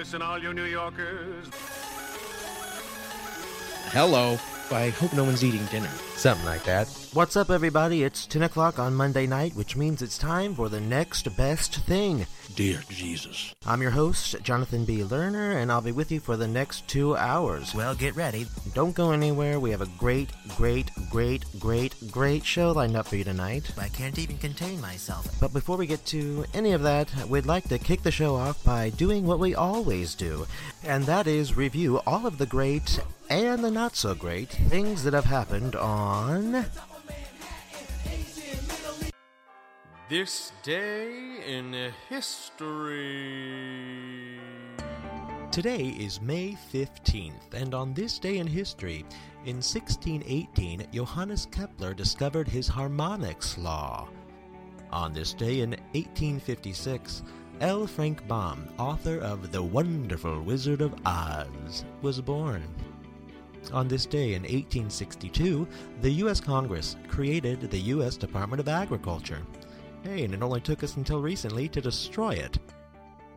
Listen, all you New Yorkers. Hello. I hope no one's eating dinner. Something like that. What's up, everybody? It's 10 o'clock on Monday night, which means it's time for the next best thing. Dear Jesus. I'm your host, Jonathan B. Lerner, and I'll be with you for the next two hours. Well, get ready. Don't go anywhere. We have a great, great, great, great, great show lined up for you tonight. I can't even contain myself. But before we get to any of that, we'd like to kick the show off by doing what we always do, and that is review all of the great and the not so great things that have happened on. This day in history. Today is May 15th, and on this day in history, in 1618, Johannes Kepler discovered his harmonics law. On this day in 1856, L. Frank Baum, author of The Wonderful Wizard of Oz, was born. On this day in 1862, the U.S. Congress created the U.S. Department of Agriculture. Hey, and it only took us until recently to destroy it.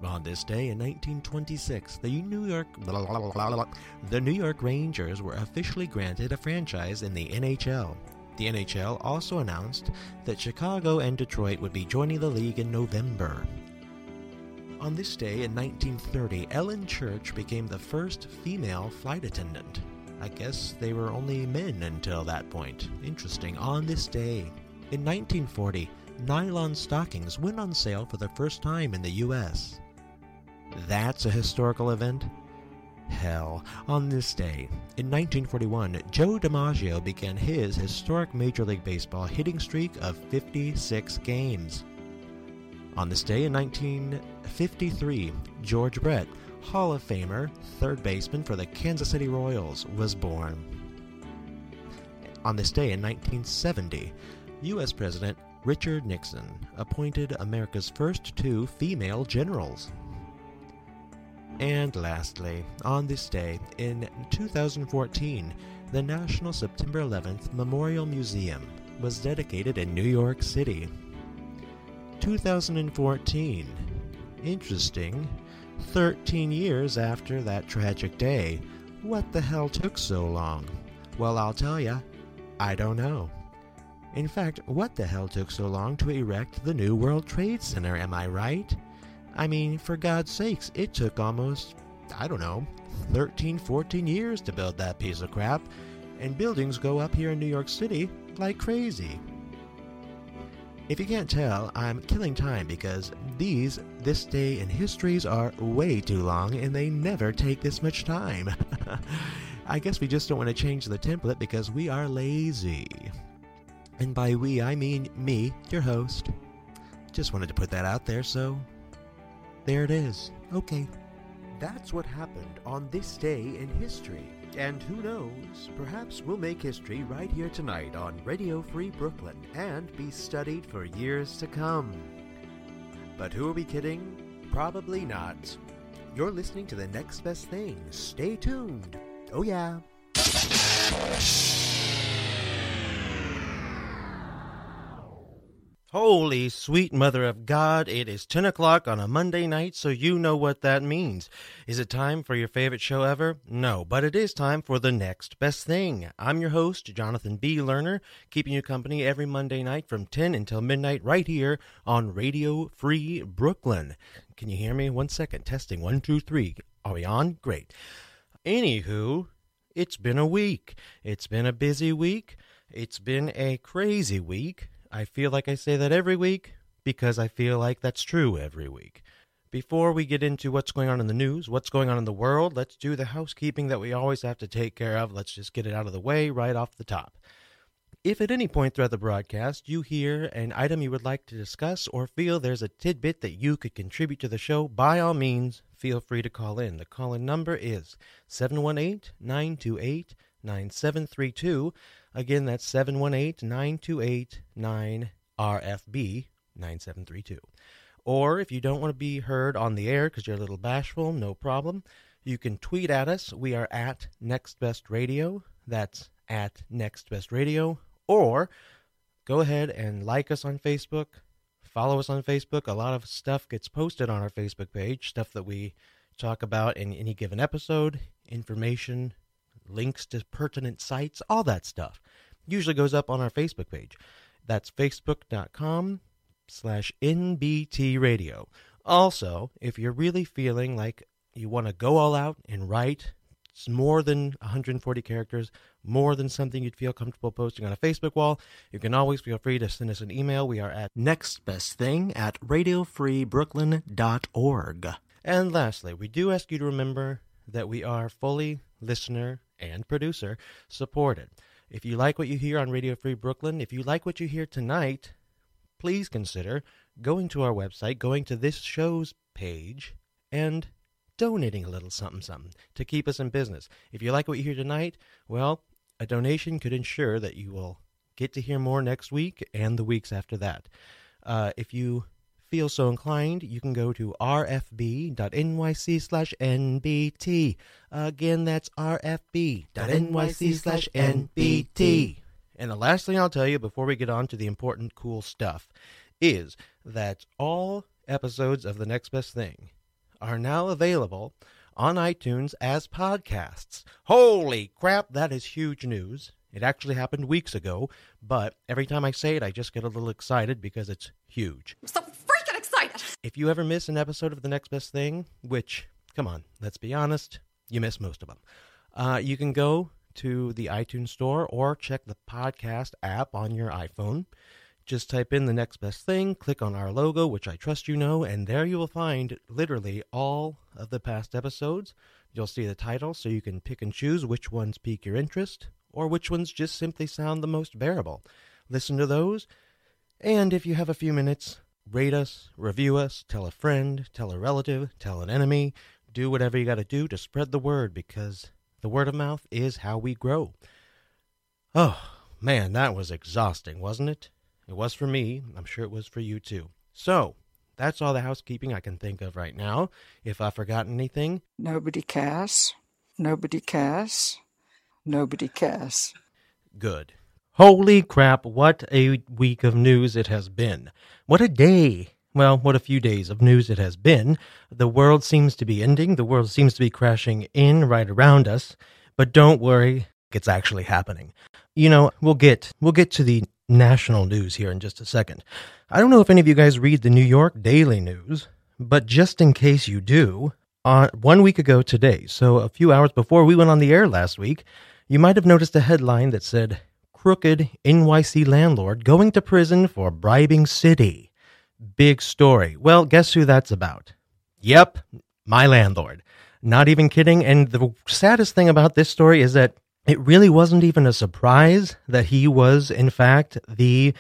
On this day in 1926, the New York the New York Rangers were officially granted a franchise in the NHL. The NHL also announced that Chicago and Detroit would be joining the league in November. On this day in 1930, Ellen Church became the first female flight attendant. I guess they were only men until that point. Interesting. On this day, in 1940, nylon stockings went on sale for the first time in the U.S. That's a historical event? Hell, on this day, in 1941, Joe DiMaggio began his historic Major League Baseball hitting streak of 56 games. On this day in 1953, George Brett Hall of Famer, third baseman for the Kansas City Royals, was born. On this day in 1970, U.S. President Richard Nixon appointed America's first two female generals. And lastly, on this day in 2014, the National September 11th Memorial Museum was dedicated in New York City. 2014. Interesting. 13 years after that tragic day. What the hell took so long? Well, I'll tell ya. I don't know. In fact, what the hell took so long to erect the new World Trade Center, am I right? I mean, for God's sakes, it took almost, I don't know, 13, 14 years to build that piece of crap, and buildings go up here in New York City like crazy. If you can't tell, I'm killing time because these This Day in Histories are way too long and they never take this much time. I guess we just don't want to change the template because we are lazy. And by we, I mean me, your host. Just wanted to put that out there, so there it is. Okay. That's what happened on this day in history. And who knows, perhaps we'll make history right here tonight on Radio Free Brooklyn and be studied for years to come. But who are we kidding? Probably not. You're listening to the next best thing. Stay tuned. Oh, yeah. Holy sweet mother of God, it is 10 o'clock on a Monday night, so you know what that means. Is it time for your favorite show ever? No, but it is time for the next best thing. I'm your host, Jonathan B. Lerner, keeping you company every Monday night from 10 until midnight right here on Radio Free Brooklyn. Can you hear me? One second. Testing. One, two, three. Are we on? Great. Anywho, it's been a week. It's been a busy week. It's been a crazy week. I feel like I say that every week because I feel like that's true every week. Before we get into what's going on in the news, what's going on in the world, let's do the housekeeping that we always have to take care of. Let's just get it out of the way right off the top. If at any point throughout the broadcast you hear an item you would like to discuss or feel there's a tidbit that you could contribute to the show, by all means, feel free to call in. The call in number is 718 928 9732. Again, that's 718 928 9RFB 9732. Or if you don't want to be heard on the air because you're a little bashful, no problem. You can tweet at us. We are at Next Best Radio. That's at Next Best Radio. Or go ahead and like us on Facebook. Follow us on Facebook. A lot of stuff gets posted on our Facebook page, stuff that we talk about in any given episode, information, links to pertinent sites, all that stuff. Usually goes up on our Facebook page. That's facebook.com slash NBT radio. Also, if you're really feeling like you want to go all out and write it's more than 140 characters, more than something you'd feel comfortable posting on a Facebook wall, you can always feel free to send us an email. We are at nextbestthing at radiofreebrooklyn.org. And lastly, we do ask you to remember that we are fully listener and producer supported. If you like what you hear on Radio Free Brooklyn, if you like what you hear tonight, please consider going to our website, going to this show's page, and donating a little something something to keep us in business. If you like what you hear tonight, well, a donation could ensure that you will get to hear more next week and the weeks after that. Uh, if you feel so inclined, you can go to rfb.nyc slash nbt. Again, that's rfb.nyc slash nbt. And the last thing I'll tell you before we get on to the important, cool stuff is that all episodes of The Next Best Thing are now available on iTunes as podcasts. Holy crap, that is huge news. It actually happened weeks ago, but every time I say it, I just get a little excited because it's huge. So! If you ever miss an episode of The Next Best Thing, which, come on, let's be honest, you miss most of them, uh, you can go to the iTunes Store or check the podcast app on your iPhone. Just type in the next best thing, click on our logo, which I trust you know, and there you will find literally all of the past episodes. You'll see the title, so you can pick and choose which ones pique your interest or which ones just simply sound the most bearable. Listen to those, and if you have a few minutes, rate us, review us, tell a friend, tell a relative, tell an enemy, do whatever you got to do to spread the word because the word of mouth is how we grow. Oh, man, that was exhausting, wasn't it? It was for me. I'm sure it was for you too. So, that's all the housekeeping I can think of right now. If I've forgotten anything, Nobody cares. Nobody cares. Nobody cares. good. Holy crap, what a week of news it has been. What a day. Well, what a few days of news it has been. The world seems to be ending. The world seems to be crashing in right around us. But don't worry, it's actually happening. You know, we'll get we'll get to the national news here in just a second. I don't know if any of you guys read the New York Daily News, but just in case you do, on one week ago today, so a few hours before we went on the air last week, you might have noticed a headline that said crooked NYC landlord going to prison for bribing city. Big story. Well, guess who that's about? Yep, my landlord. Not even kidding. And the saddest thing about this story is that it really wasn't even a surprise that he was, in fact, the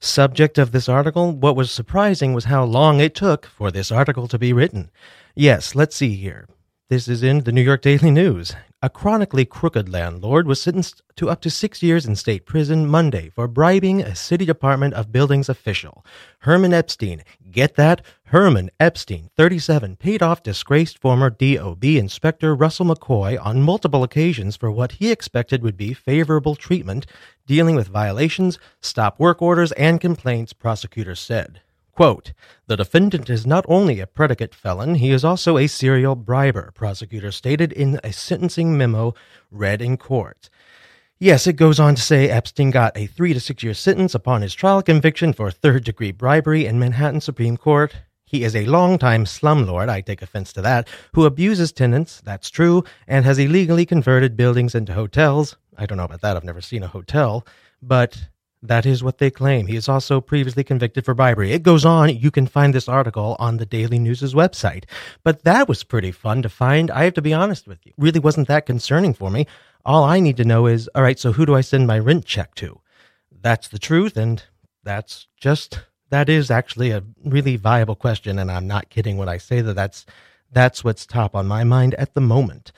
subject of this article. What was surprising was how long it took for this article to be written. Yes, let's see here. This is in the New York Daily News. A chronically crooked landlord was sentenced to up to six years in state prison Monday for bribing a city Department of Buildings official. Herman Epstein, get that? Herman Epstein, 37, paid off disgraced former DOB Inspector Russell McCoy on multiple occasions for what he expected would be favorable treatment dealing with violations, stop work orders, and complaints, prosecutors said. Quote, the defendant is not only a predicate felon, he is also a serial briber, prosecutors stated in a sentencing memo read in court. Yes, it goes on to say Epstein got a three to six year sentence upon his trial conviction for third degree bribery in Manhattan Supreme Court. He is a longtime slumlord, I take offense to that, who abuses tenants, that's true, and has illegally converted buildings into hotels. I don't know about that, I've never seen a hotel, but that is what they claim. He is also previously convicted for bribery. It goes on. You can find this article on the Daily News' website. But that was pretty fun to find. I have to be honest with you. Really wasn't that concerning for me. All I need to know is, all right, so who do I send my rent check to? That's the truth, and that's just that is actually a really viable question, and I'm not kidding when I say that that's that's what's top on my mind at the moment.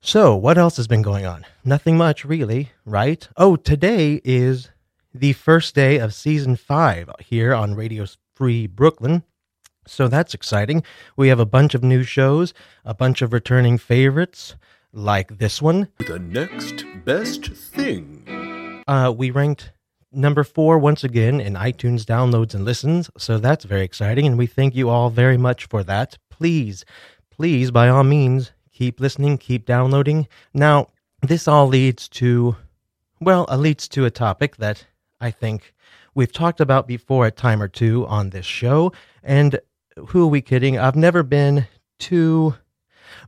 So, what else has been going on? Nothing much, really, right? Oh, today is the first day of season five here on Radio Free Brooklyn. So that's exciting. We have a bunch of new shows, a bunch of returning favorites, like this one. The next best thing. Uh, we ranked number four once again in iTunes downloads and listens, so that's very exciting, and we thank you all very much for that. Please, please, by all means, keep listening, keep downloading. Now, this all leads to, well, it leads to a topic that I think we've talked about before a time or two on this show. And who are we kidding? I've never been too.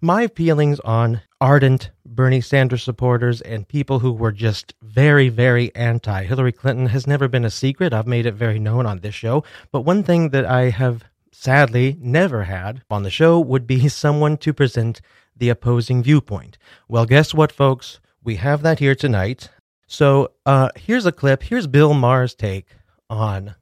My feelings on ardent Bernie Sanders supporters and people who were just very, very anti Hillary Clinton has never been a secret. I've made it very known on this show. But one thing that I have sadly never had on the show would be someone to present the opposing viewpoint. Well, guess what, folks? We have that here tonight. So uh, here's a clip. Here's Bill Maher's take on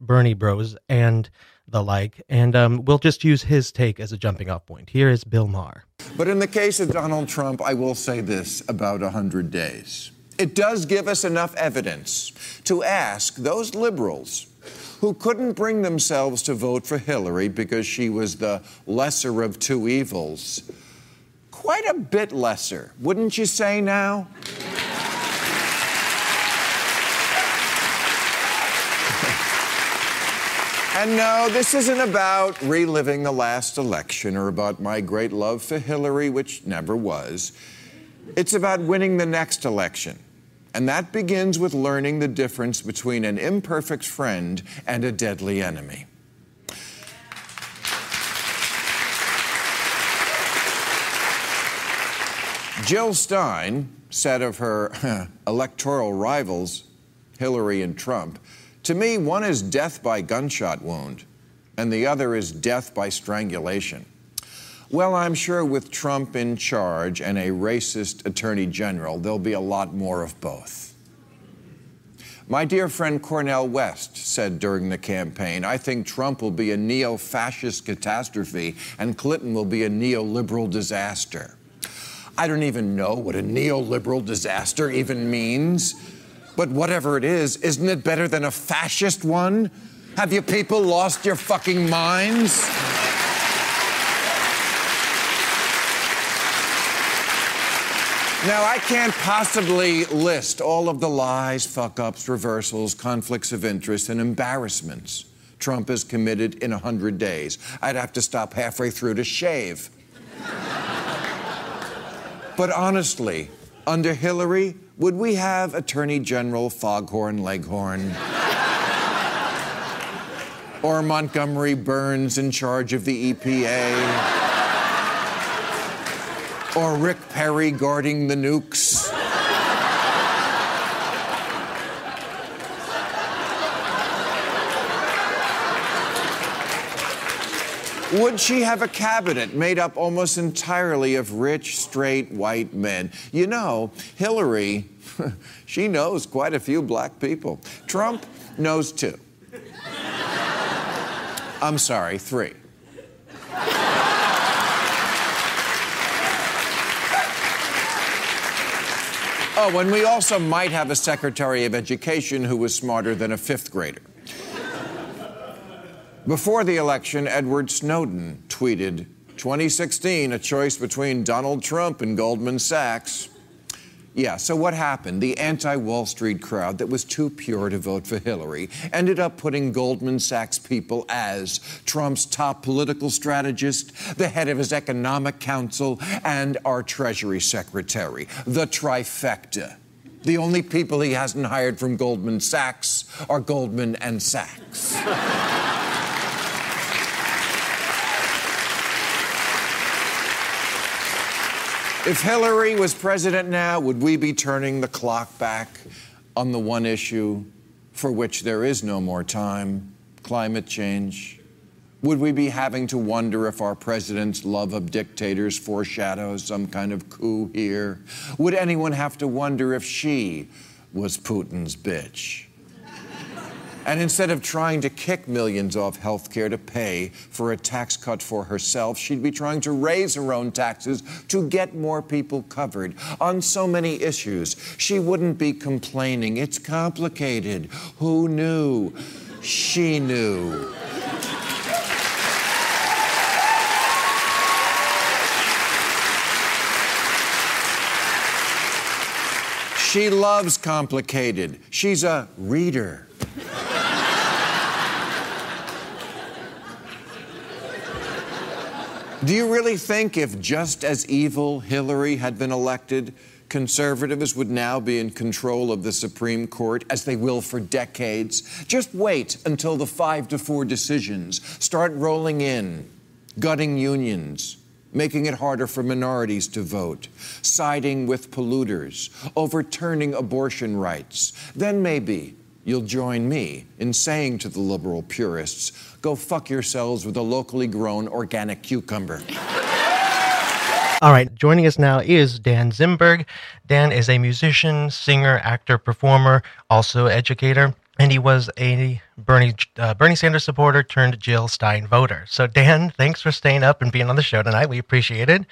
Bernie Bros and the like, and um, we'll just use his take as a jumping off point. Here is Bill Maher. But in the case of Donald Trump, I will say this about 100 days. It does give us enough evidence to ask those liberals who couldn't bring themselves to vote for Hillary because she was the lesser of two evils. Quite a bit lesser, wouldn't you say now? And no, this isn't about reliving the last election or about my great love for Hillary, which never was. It's about winning the next election. And that begins with learning the difference between an imperfect friend and a deadly enemy. Jill Stein said of her electoral rivals, Hillary and Trump, to me, one is death by gunshot wound, and the other is death by strangulation. Well, I'm sure with Trump in charge and a racist attorney general, there'll be a lot more of both. My dear friend Cornel West said during the campaign, I think Trump will be a neo fascist catastrophe and Clinton will be a neoliberal disaster. I don't even know what a neoliberal disaster even means. But whatever it is, isn't it better than a fascist one? Have you people lost your fucking minds? Now, I can't possibly list all of the lies, fuck ups, reversals, conflicts of interest, and embarrassments Trump has committed in 100 days. I'd have to stop halfway through to shave. but honestly, under Hillary, would we have Attorney General Foghorn Leghorn? or Montgomery Burns in charge of the EPA? or Rick Perry guarding the nukes? Would she have a cabinet made up almost entirely of rich, straight, white men? You know, Hillary, she knows quite a few black people. Trump knows two. I'm sorry, three. Oh, and we also might have a Secretary of Education who was smarter than a fifth grader. Before the election, Edward Snowden tweeted 2016, a choice between Donald Trump and Goldman Sachs. Yeah, so what happened? The anti Wall Street crowd that was too pure to vote for Hillary ended up putting Goldman Sachs people as Trump's top political strategist, the head of his economic council, and our Treasury Secretary. The trifecta. The only people he hasn't hired from Goldman Sachs are Goldman and Sachs. If Hillary was president now, would we be turning the clock back on the one issue for which there is no more time climate change? Would we be having to wonder if our president's love of dictators foreshadows some kind of coup here? Would anyone have to wonder if she was Putin's bitch? And instead of trying to kick millions off health care to pay for a tax cut for herself, she'd be trying to raise her own taxes to get more people covered on so many issues. She wouldn't be complaining. It's complicated. Who knew? She knew. She loves complicated. She's a reader. Do you really think if just as evil Hillary had been elected, conservatives would now be in control of the Supreme Court as they will for decades? Just wait until the five to four decisions start rolling in, gutting unions, making it harder for minorities to vote, siding with polluters, overturning abortion rights. Then maybe you'll join me in saying to the liberal purists, go fuck yourselves with a locally grown organic cucumber. All right, joining us now is Dan Zimberg. Dan is a musician, singer, actor, performer, also educator, and he was a Bernie uh, Bernie Sanders supporter turned Jill Stein voter. So, Dan, thanks for staying up and being on the show tonight. We appreciate it.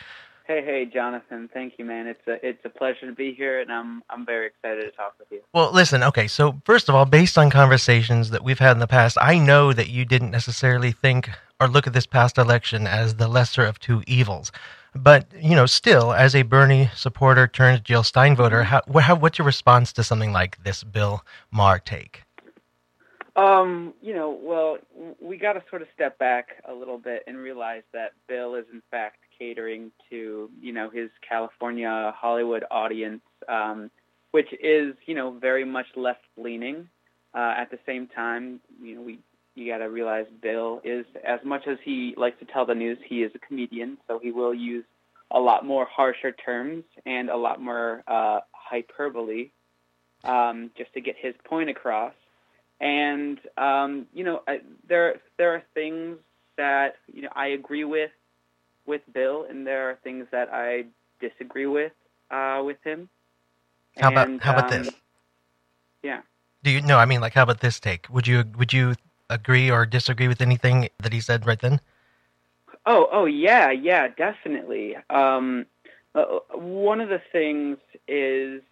Hey, hey, Jonathan. Thank you, man. It's a it's a pleasure to be here, and I'm I'm very excited to talk with you. Well, listen. Okay, so first of all, based on conversations that we've had in the past, I know that you didn't necessarily think or look at this past election as the lesser of two evils. But you know, still, as a Bernie supporter turned Jill Stein voter, how, how what's your response to something like this Bill Maher take? Um, you know, well, we got to sort of step back a little bit and realize that Bill is in fact catering to, you know, his California Hollywood audience, um, which is, you know, very much left leaning. Uh, at the same time, you know, we you got to realize Bill is as much as he likes to tell the news, he is a comedian, so he will use a lot more harsher terms and a lot more uh, hyperbole um, just to get his point across. And um, you know, I, there there are things that you know I agree with with Bill, and there are things that I disagree with uh, with him. How about And, how about um, this? Yeah. Do you no? I mean, like, how about this take? Would you would you agree or disagree with anything that he said right then? Oh, oh yeah, yeah, definitely. Um, uh, one of the things is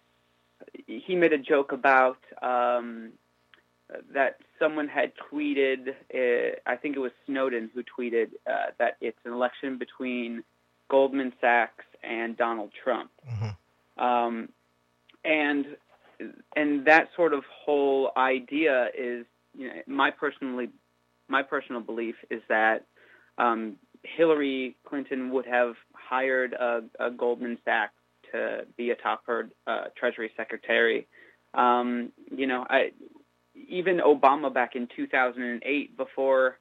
he made a joke about um, that someone had tweeted. Uh, I think it was Snowden who tweeted uh, that it's an election between Goldman Sachs and Donald Trump, Mhm. um, and and that sort of whole idea is you know, my personally my personal belief is that um, Hillary Clinton would have hired a, a Goldman Sachs to be atop her uh, Treasury Secretary. Um, you know, I, even Obama back in 2008, before,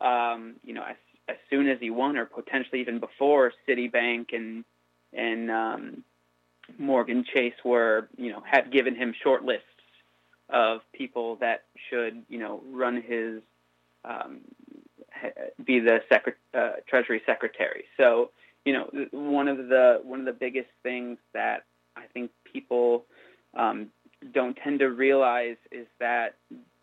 um, you know, as, as soon as he won, or potentially even before Citibank and and um, Morgan Chase were, you know, had given him short lists of people that should, you know, run his um, be the secret, uh, Treasury Secretary. So, you know, one of the one of the biggest things that I think people um, don't tend to realize is that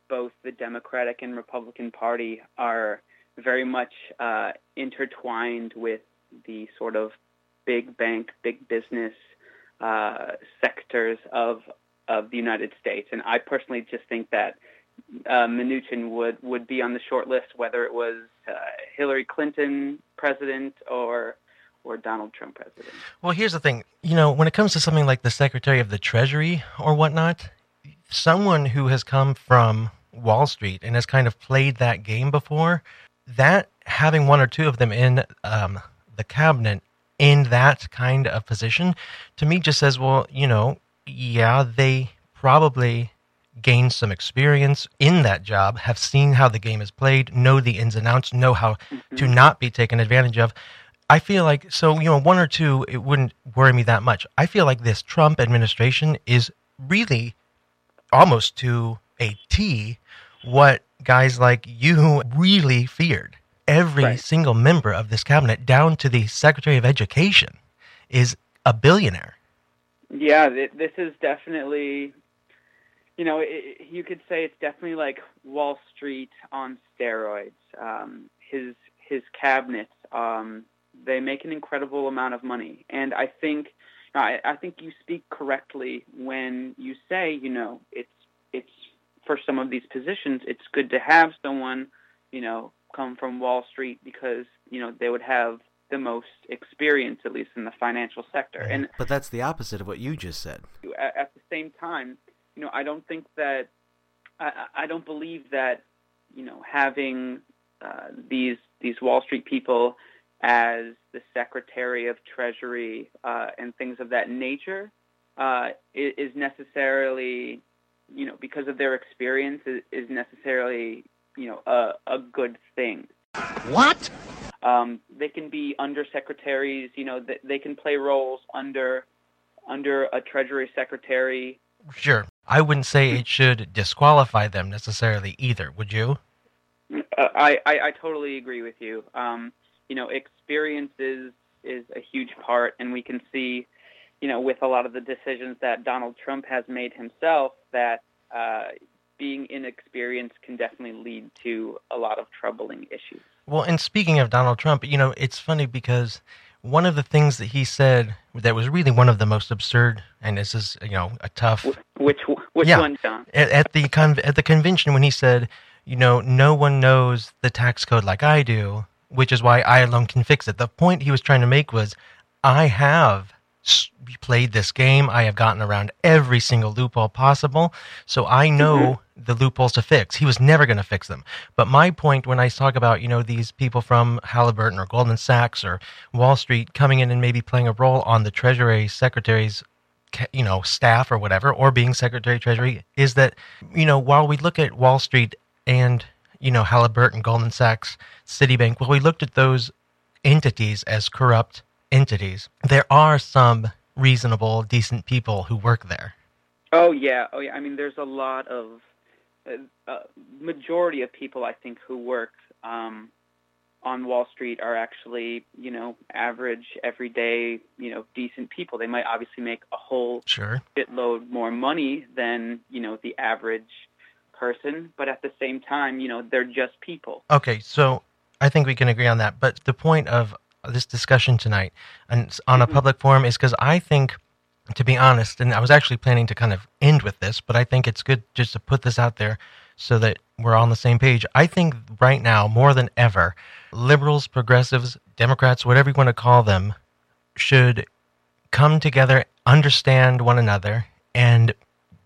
both the Democratic and Republican Party are very much uh, intertwined with the sort of big bank, big business uh, sectors of of the United States, and I personally just think that uh, Mnuchin would would be on the short list, whether it was uh, Hillary Clinton president or or Donald Trump president. Well, here's the thing. You know, when it comes to something like the Secretary of the Treasury or whatnot, someone who has come from Wall Street and has kind of played that game before, that having one or two of them in um, the cabinet in that kind of position, to me just says, well, you know, yeah, they probably gained some experience in that job, have seen how the game is played, know the ins and outs, know how to not be taken advantage of. I feel like so you know one or two it wouldn't worry me that much. I feel like this Trump administration is really almost to a T what guys like you really feared. Every Right. single member of this cabinet down to the Secretary of Education is a billionaire. Yeah, th- this is definitely, you know, it, you could say it's definitely like Wall Street on steroids. Um, his his cabinets, um, they make an incredible amount of money, and I think, I, I think you speak correctly when you say, you know, it's it's for some of these positions, it's good to have someone, you know, come from Wall Street because you know they would have the most experience, at least in the financial sector, and But that's the opposite of what you just said. at, at the same time, you know, I don't think that I, I I don't believe that you know having uh, these these Wall Street people as the Secretary of Treasury uh, and things of that nature uh, is necessarily, you know, because of their experience, is necessarily, you know, a, a good thing. What? Um, they can be undersecretaries. You know, they can play roles under under a Treasury Secretary. Sure, I wouldn't say it should disqualify them necessarily either. Would you? Uh, I, I, I totally agree with you. Um, you know, experience is is a huge part, and we can see, you know, with a lot of the decisions that Donald Trump has made himself, that uh, being inexperienced can definitely lead to a lot of troubling issues. Well, and speaking of Donald Trump, you know, it's funny because one of the things that he said that was really one of the most absurd, and this is you know a tough. Which which yeah, one, Jon? At, at the con- at the convention when he said, you know, no one knows the tax code like I do, which is why I alone can fix it. The point he was trying to make was, I have played this game. I have gotten around every single loophole possible. So I know mm-hmm. the loopholes to fix. He was never going to fix them. But my point when I talk about, you know, these people from Halliburton or Goldman Sachs or Wall Street coming in and maybe playing a role on the Treasury Secretary's you know staff or whatever or being secretary of treasury is that you know while we look at wall street and you know halliburton goldman sachs citibank well we looked at those entities as corrupt entities, there are some reasonable, decent people who work there. Oh yeah, oh yeah. I mean, there's a lot of uh, uh, majority of people I think who work um, on Wall Street are actually you know average, everyday, you know, decent people. They might obviously make a whole sure shitload more money than you know the average person, but at the same time, you know, they're just people. Okay, so I think we can agree on that. But the point of this discussion tonight and on a mm-hmm. public forum is because I think, to be honest, and I was actually planning to kind of end with this, but I think it's good just to put this out there so that we're on the same page. I think right now, more than ever, liberals, progressives, Democrats, whatever you want to call them, should come together, understand one another, and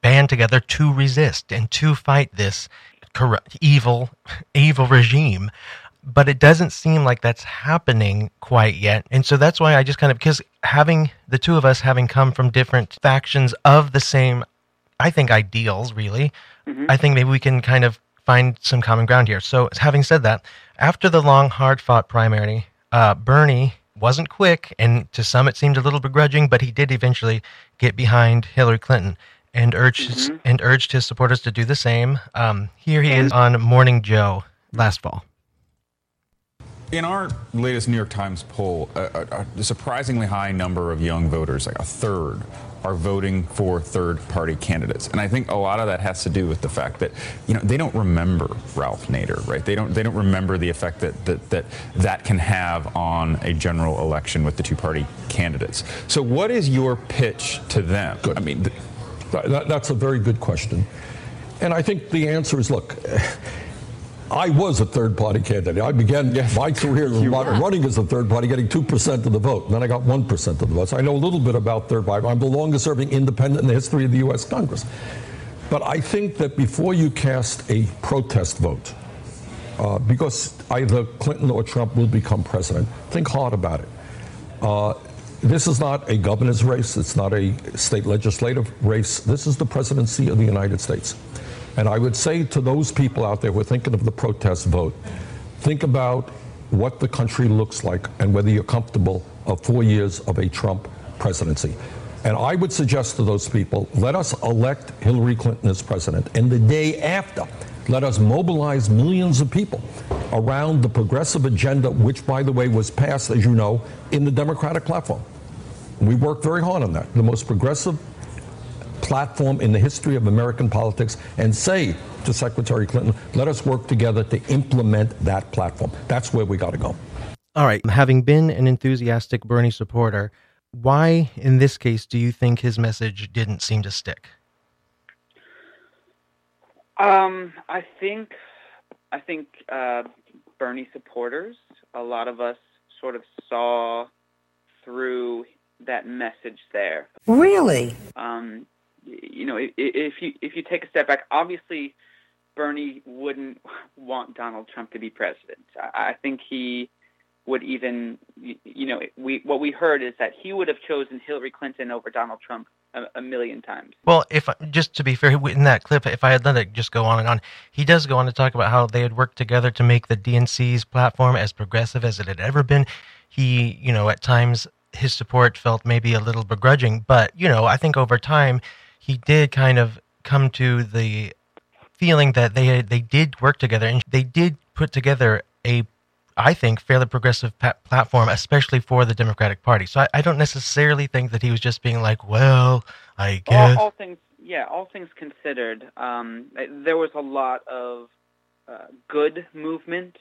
band together to resist and to fight this corrupt, evil, evil regime but it doesn't seem like that's happening quite yet. And so that's why I just kind of, because having the two of us having come from different factions of the same, I think, ideals, really, mm-hmm. I think maybe we can kind of find some common ground here. So, having said that, after the long, hard fought primary, uh, Bernie wasn't quick, and to some it seemed a little begrudging, but he did eventually get behind Hillary Clinton and urged mm-hmm. his, and urged his supporters to do the same. Um, here he is on Morning Joe last fall. In our latest New York Times poll, a, a, surprisingly high number of young voters, like a third, are voting for third-party candidates, and I think a lot of that has to do with the fact that you know they don't remember Ralph Nader, right? They don't they don't remember the effect that that that, that can have on a general election with the two-party candidates. So, what is your pitch to them? Good. I mean, th- that, that's a very good question, and I think the answer is look. I was a third party candidate. I began yes. my career running as a third party, getting 2% of the vote. And then I got 1% of the votes. I know a little bit about third party. I'm the longest serving independent in the history of the U.S. Congress. But I think that before you cast a protest vote, uh, because either Clinton or Trump will become president, think hard about it. Uh, this is not a governor's race. It's not a state legislative race. This is the presidency of the United States. And I would say to those people out there who are thinking of the protest vote, think about what the country looks like and whether you're comfortable of four years of a Trump presidency. And I would suggest to those people, let us elect Hillary Clinton as president. And the day after, let us mobilize millions of people around the progressive agenda, which, by the way, was passed, as you know, in the Democratic platform. We worked very hard on that. The most progressive platform in the history of American politics and say to Secretary Clinton, let us work together to implement that platform. That's where we got to go. All right. Having been an enthusiastic Bernie supporter, why in this case do you think his message didn't seem to stick? Um, I think I think uh, Bernie supporters, a lot of us sort of saw through that message there. Really? Um, you know, if you if you take a step back, obviously Bernie wouldn't want Donald Trump to be president. I think he would even you know we what we heard is that he would have chosen Hillary Clinton over Donald Trump a, a million times. Well, if just to be fair, in that clip, if I had let it just go on and on, he does go on to talk about how they had worked together to make the DNC's platform as progressive as it had ever been. He, you know, at times his support felt maybe a little begrudging, but you know, I think over time he did kind of come to the feeling that they they did work together and they did put together a I think, fairly progressive pa- platform, especially for the Democratic Party. So I, I, don't necessarily think that he was just being like, well, I guess. All, all things, yeah, all things considered, um, there was a lot of uh, good movement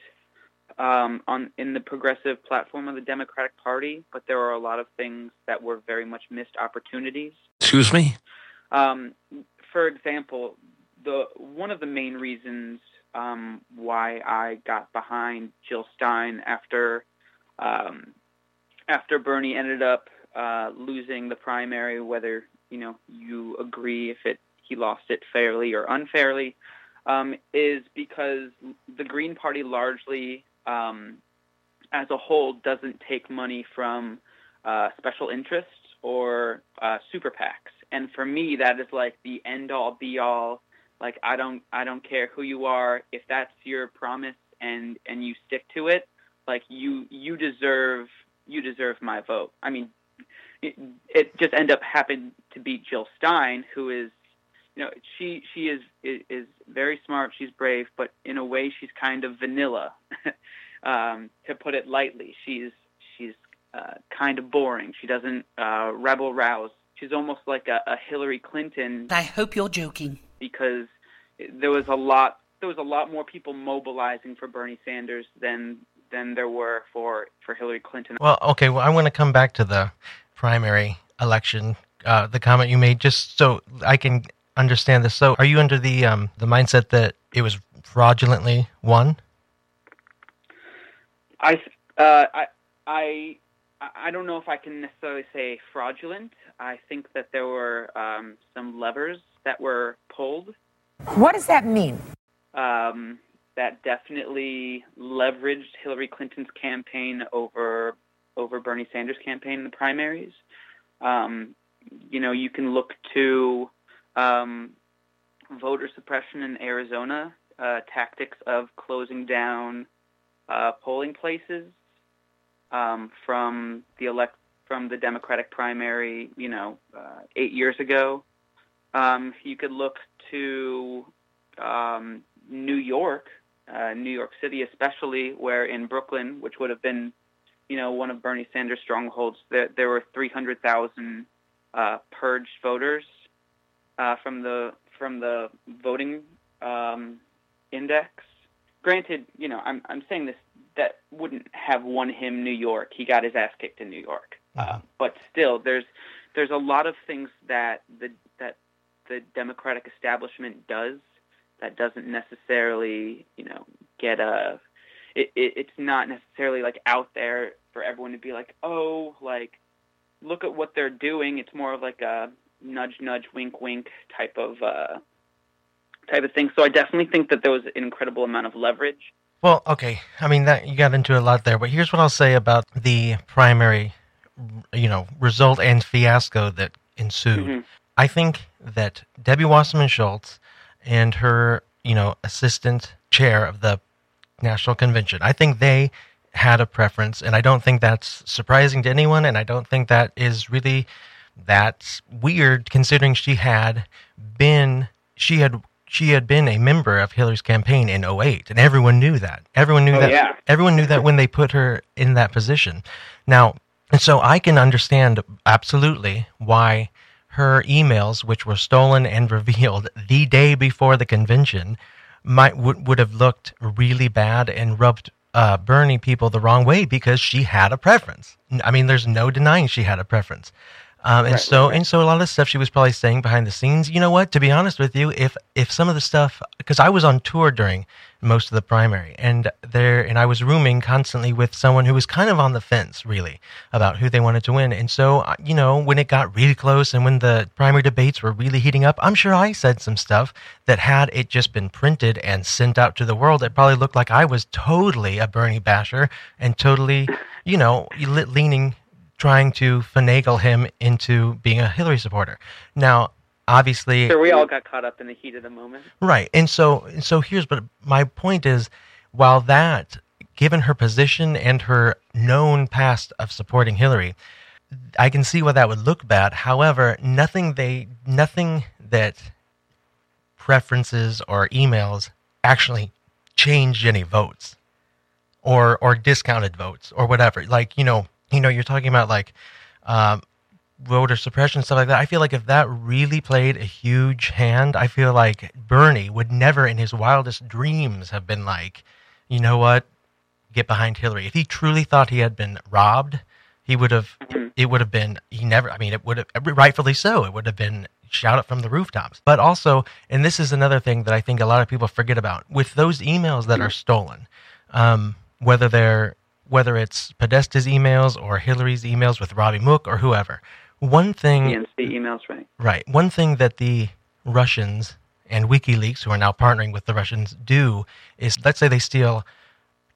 um, on in the progressive platform of the Democratic Party, but there are a lot of things that were very much missed opportunities. Excuse me. Um, for example, the one of the main reasons um, why I got behind Jill Stein after um, after Bernie ended up uh, losing the primary, whether you know you agree if it he lost it fairly or unfairly, um, is because the Green Party largely, um, as a whole, doesn't take money from uh, special interests or uh, super PACs, and for me, that is like the end all be all like I don't I don't care who you are. If that's your promise and and you stick to it, like you you deserve you deserve my vote. I mean, it, it just end up happened to be Jill Stein, who is you know she she is, is is very smart. She's brave, but in a way she's kind of vanilla, um, to put it lightly. She's she's uh, kind of boring. She doesn't uh, rebel rouse. She's almost like a, a Hillary Clinton. I hope you're joking because there was a lot there was a lot more people mobilizing for Bernie Sanders than than there were for for Hillary Clinton. Well, okay, well I want to come back to the primary election uh, the comment you made just so I can understand this. So, are you under the um, the mindset that it was fraudulently won? I uh, I I I don't know if I can necessarily say fraudulent. I think that there were um, some levers that were pulled. What does that mean? Um, that definitely leveraged Hillary Clinton's campaign over over Bernie Sanders' campaign in the primaries. Um, you know, you can look to um, voter suppression in Arizona, uh, tactics of closing down uh, polling places um, from the elect from the Democratic primary, you know, uh, eight years ago. Um, you could look to um, New York, uh, New York City especially, where in Brooklyn, which would have been, you know, one of Bernie Sanders' strongholds, there, there were 300,000 uh, purged voters uh, from the from the voting um, index. Granted, you know, I'm I'm saying this that wouldn't have won him New York. He got his ass kicked in New York. Uh, but still, there's there's a lot of things that the that the Democratic establishment does that doesn't necessarily, you know, get a. It, it, it's not necessarily like out there for everyone to be like, oh, like, look at what they're doing. It's more of like a nudge, nudge, wink, wink type of uh, type of thing. So I definitely think that there was an incredible amount of leverage. Well, okay. I mean that you got into a lot there, but here's what I'll say about the primary, you know, result and fiasco that ensued. Mm-hmm. I think that Debbie Wasserman Schultz and her, you know, assistant chair of the National Convention, I think they had a preference, and I don't think that's surprising to anyone, and I don't think that is really that weird considering she had been she had she had been a member of Hillary's campaign in 08 and everyone knew that. Everyone knew oh, that. Yeah. Everyone knew that when they put her in that position. Now, and so I can understand absolutely why her emails, which were stolen and revealed the day before the convention, might would, would have looked really bad and rubbed uh, Bernie people the wrong way because she had a preference. I mean, there's no denying she had a preference. Um, and Right, so right. and so a lot of the stuff she was probably saying behind the scenes. You know what? To be honest with you, if if some of the stuff because I was on tour during most of the primary and there and I was rooming constantly with someone who was kind of on the fence really about who they wanted to win. And so uh, you know when it got really close and when the primary debates were really heating up, I'm sure I said some stuff that had it just been printed and sent out to the world, it probably looked like I was totally a Bernie basher and totally you know leaning trying to finagle him into being a Hillary supporter. Now, obviously, Sure, we all got caught up in the heat of the moment. right. And so, and so here's, but my point is, while that, given her position and her known past of supporting Hillary, I can see why that would look bad. However, nothing they, nothing that preferences or emails actually changed any votes or or discounted votes or whatever. Like you know, you know, you're talking about like um, voter suppression stuff like that. I feel like if that really played a huge hand, I feel like Bernie would never, in his wildest dreams, have been like, you know what, get behind Hillary. If he truly thought he had been robbed, he would have. It would have been. He never. I mean, it would have rightfully so. It would have been shout it from the rooftops. But also, and this is another thing that I think a lot of people forget about with those emails that are stolen, um, whether they're whether it's Podesta's emails or Hillary's emails with Robbie Mook or whoever. One thing, DNC emails, right? right? One thing that the Russians and WikiLeaks, who are now partnering with the Russians, do is let's say they steal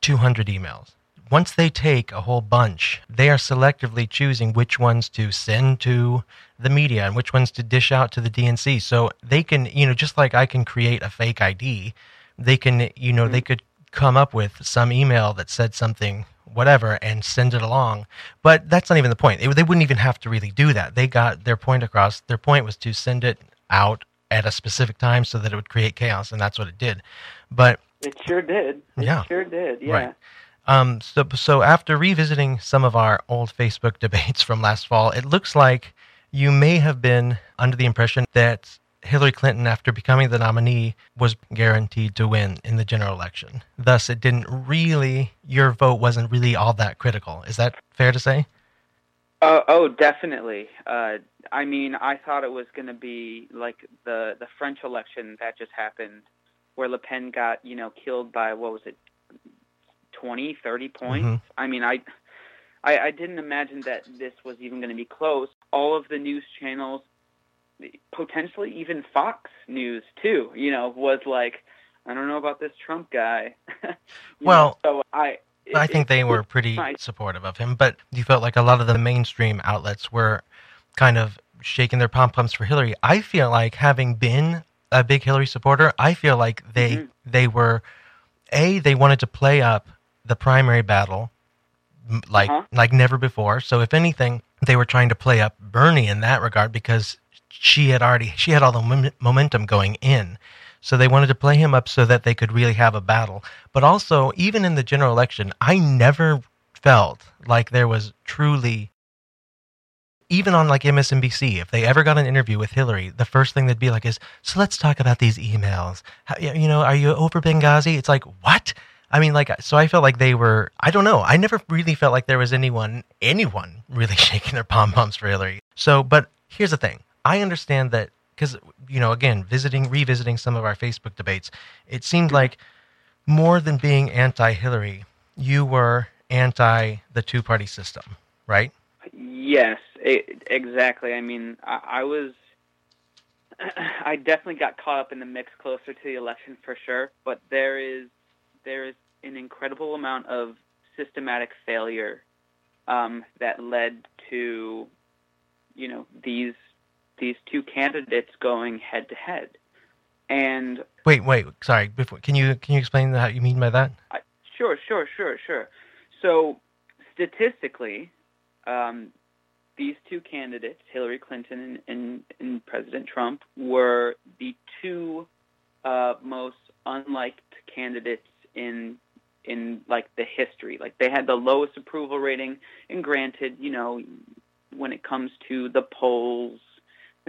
200 emails. Once they take a whole bunch, they are selectively choosing which ones to send to the media and which ones to dish out to the DNC. So they can, you know, just like I can create a fake ID, they can, you know, mm-hmm. they could come up with some email that said something whatever and send it along but that's not even the point It- they wouldn't even have to really do that they got their point across their point was to send it out at a specific time so that it would create chaos and that's what it did but It sure did. It Yeah. sure did. Yeah. Right. Um, so, so after revisiting some of our old Facebook debates from last fall, it looks like you may have been under the impression that Hillary Clinton, after becoming the nominee, was guaranteed to win in the general election. Thus, it didn't really, your vote wasn't really all that critical. Is that fair to say? Oh, oh, definitely. Uh, I mean, I thought it was going to be like the the French election that just happened, where Le Pen got you know killed by what was it, 20, 30 points. Mhm. I mean, I, I, I didn't imagine that this was even going to be close. All of the news channels, potentially even Fox News too, you know, was like, I don't know about this Trump guy. You know, Well, so I. I think they were pretty Right. supportive of him, but you felt like a lot of the mainstream outlets were kind of shaking their pom poms for Hillary. I feel like having been a big Hillary supporter, I feel like they Mhm. they were a they wanted to play up the primary battle like Uh-huh. like never before. So if anything, they were trying to play up Bernie in that regard because she had already she had all the momentum going in. So they wanted to play him up so that they could really have a battle. But also, even in the general election, I never felt like there was truly even on like MSNBC, if they ever got an interview with Hillary, the first thing they'd be like is, "So let's talk about these emails. How, you know, are you over Benghazi?" It's like, "What?" I mean, like, so I felt like they were. I don't know. I never really felt like there was anyone, anyone really shaking their pom poms for Hillary. So, but here's the thing. I understand that because you know, again, visiting, revisiting some of our Facebook debates, it seemed like more than being anti-Hillary, you were anti the two-party system, right? Yes, e exactly. I mean, I, I was, I definitely got caught up in the mix closer to the election for sure. But there is, there is an incredible amount of systematic failure um, that led to, you know, these these two candidates going head to head, and Wait, wait, sorry. Before, can you can you explain how you mean by that? I, sure, sure, sure, sure. So statistically, um, these two candidates, Hillary Clinton and, and, and President Trump, were the two uh, most unliked candidates in in like the history. Like they had the lowest approval rating, and granted, you know, when it comes to the polls,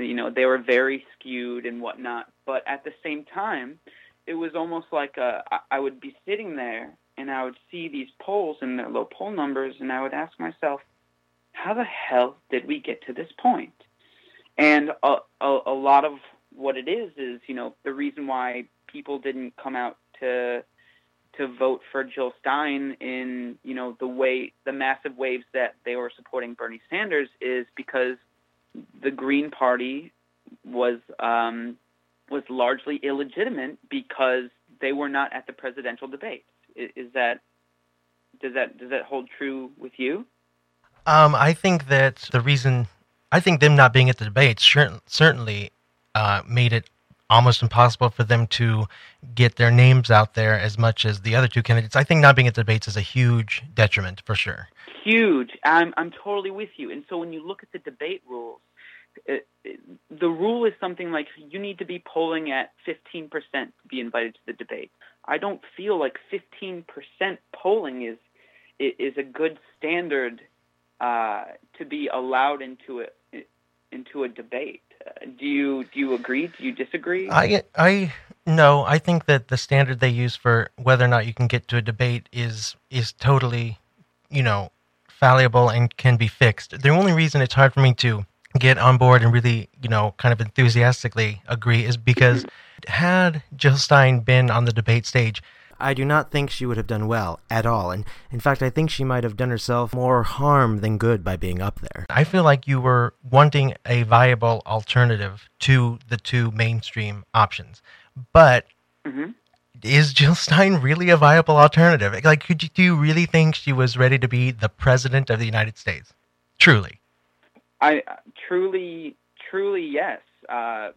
you know, they were very skewed and whatnot. But at the same time, it was almost like a, I- would be sitting there and I would see these polls and their low poll numbers, and I would ask myself, how the hell did we get to this point? And a, a, a lot of what it is is, you know, the reason why people didn't come out to to vote for Jill Stein in, you know, the way the massive waves that they were supporting Bernie Sanders is because the Green Party was um, was largely illegitimate because they were not at the presidential debate. Is, is that does that does that hold true with you? Um, I think that the reason I think them not being at the debates certainly uh, made it almost impossible for them to get their names out there as much as the other two candidates. I think not being at the debates is a huge detriment for sure. Huge. I'm I'm totally with you. And so when you look at the debate rules, it, the rule is something like you need to be polling at 15% to be invited to the debate. I don't feel like 15% polling is is a good standard uh, to be allowed into a into a debate. Do you do you agree? Do you disagree? I I no. I think that the standard they use for whether or not you can get to a debate is is totally, you know, fallible and can be fixed. The only reason it's hard for me to get on board and really, you know, kind of enthusiastically agree is because had Jill Stein been on the debate stage, I do not think she would have done well at all. And in fact, I think she might have done herself more harm than good by being up there. I feel like you were wanting a viable alternative to the two mainstream options. But mm-hmm. is Jill Stein really a viable alternative? Like, could you, do you really think she was ready to be the president of the United States? Truly. I truly, truly, yes. Uh,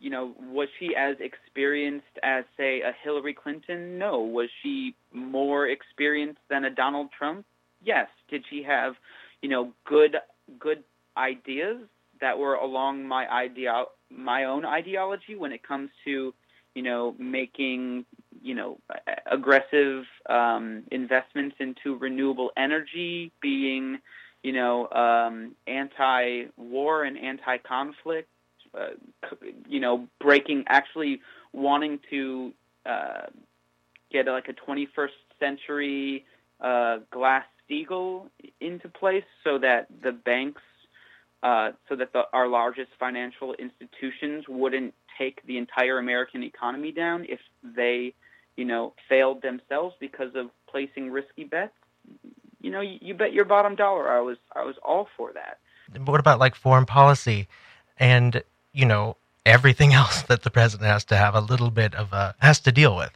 you know, was she as experienced as, say, a Hillary Clinton? No. Was she more experienced than a Donald Trump? Yes. Did she have, you know, good good ideas that were along my idea my own ideology when it comes to, you know, making, you know, aggressive um, investments into renewable energy, being, you know, um, anti-war and anti-conflict uh, you know, breaking, actually wanting to uh, get like a 21st century uh, Glass Steagall into place so that the banks, uh, so that the, our largest financial institutions wouldn't take the entire American economy down if they, you know, failed themselves because of placing risky bets. You know, you, you bet your bottom dollar. I was I was all for that. What about like foreign policy? And you know, everything else that the president has to have a little bit of a has to deal with.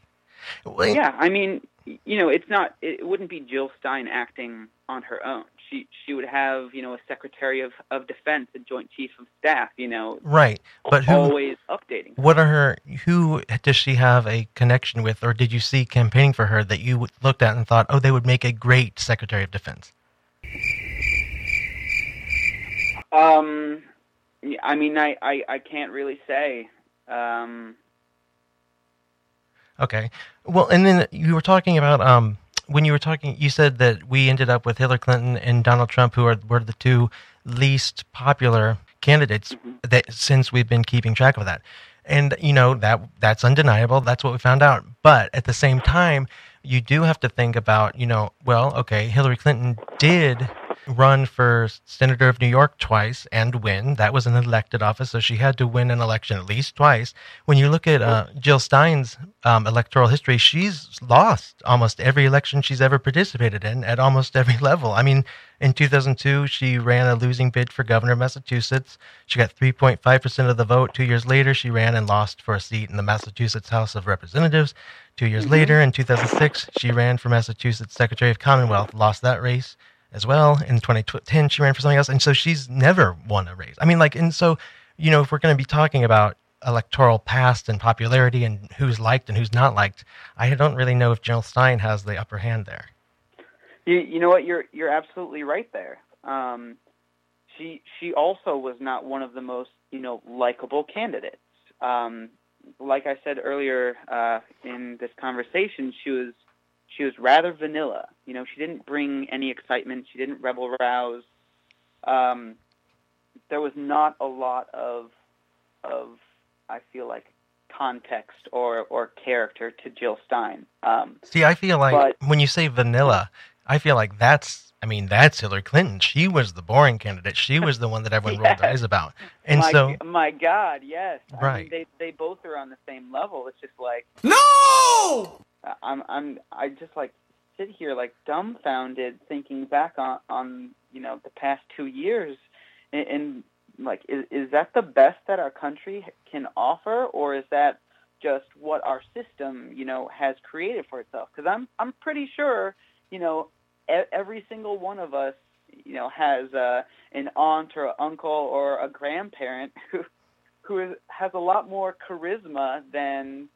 yeah, I mean, you know, it's not. It wouldn't be Jill Stein acting on her own. She she would have you know a secretary of, of defense, a joint chief of staff. You know, right? But who, always updating. What are her? Who does she have a connection with, or did you see campaigning for her that you looked at and thought, oh, they would make a great secretary of defense? Um, I mean, I, I, I can't really say. Um, okay. Well, and then you were talking about um, when you were talking, you said that we ended up with Hillary Clinton and Donald Trump, who are were the two least popular candidates mm-hmm. that since we've been keeping track of that. And you know that that's undeniable. That's what we found out. But at the same time, you do have to think about, you know, well, okay, Hillary Clinton did run for senator of New York twice and win. That was an elected office, so she had to win an election at least twice. When you look at uh, Jill Stein's um, electoral history, she's lost almost every election she's ever participated in at almost every level. I mean, in 2002, she ran a losing bid for governor of Massachusetts. She got 3.5% of the vote. Two years later, she ran and lost for a seat in the Massachusetts House of Representatives. Two years mm-hmm. later, in 2006, she ran for Massachusetts Secretary of Commonwealth, lost that race as well. In 2010, she ran for something else. And so she's never won a race. I mean, like, and so, you know, if we're going to be talking about electoral past and popularity and who's liked and who's not liked, I don't really know if Jill Stein has the upper hand there. You, you know what? You're you're absolutely right there. Um, she she also was not one of the most you know likable candidates. Um, like I said earlier uh, in this conversation, she was she was rather vanilla. You know, she didn't bring any excitement. She didn't rebel rouse. Um, there was not a lot of of I feel like context or or character to Jill Stein. Um, See, I feel like but, when you say vanilla, I feel like that's I mean, that's Hillary Clinton. She was the boring candidate. She was the one that everyone rolled their eyes about. And my, so, my God, yes, I mean, Right. they they both are on the same level. It's just like No! I'm I'm I just like sit here like dumbfounded, thinking back on on you know the past two years, and, and like is is that the best that our country can offer, or is that just what our system you know has created for itself? Because I'm I'm pretty sure you know e- every single one of us you know has uh, an aunt or an uncle or a grandparent who who is, has a lot more charisma than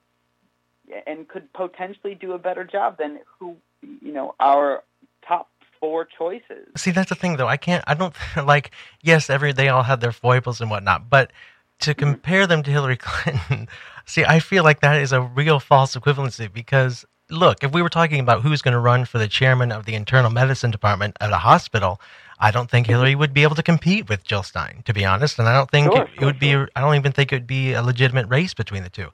and could potentially do a better job than who you know our top four choices. see, that's the thing, though. I can't. I don't like. Yes, every they all have their foibles and whatnot, but to Mm-hmm. compare them to Hillary Clinton, see, I feel like that is a real false equivalency because look, if we were talking about who's going to run for the chairman of the internal medicine department at a hospital, I don't think Hillary would be able to compete with Jill Stein, to be honest. And I don't think Sure, it, it would be. I don't even think it would be a legitimate race between the two.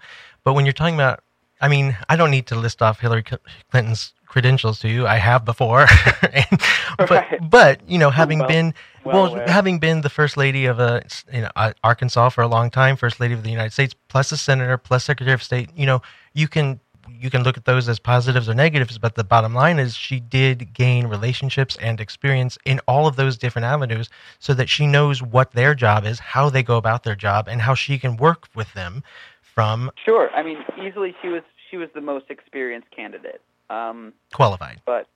But when you're talking about, I mean, I don't need to list off Hillary Clinton's credentials to you. I have before, And- but Right. but you know, having Well- been well well, having been the first lady of a, you know, uh, Arkansas for a long time, first lady of the United States, plus a senator, plus secretary of state, you know, you can you can look at those as positives or negatives, but the bottom line is she did gain relationships and experience in all of those different avenues so that she knows what their job is, how they go about their job, and how she can work with them from Sure, I mean easily she was she was the most experienced candidate. Um, qualified. but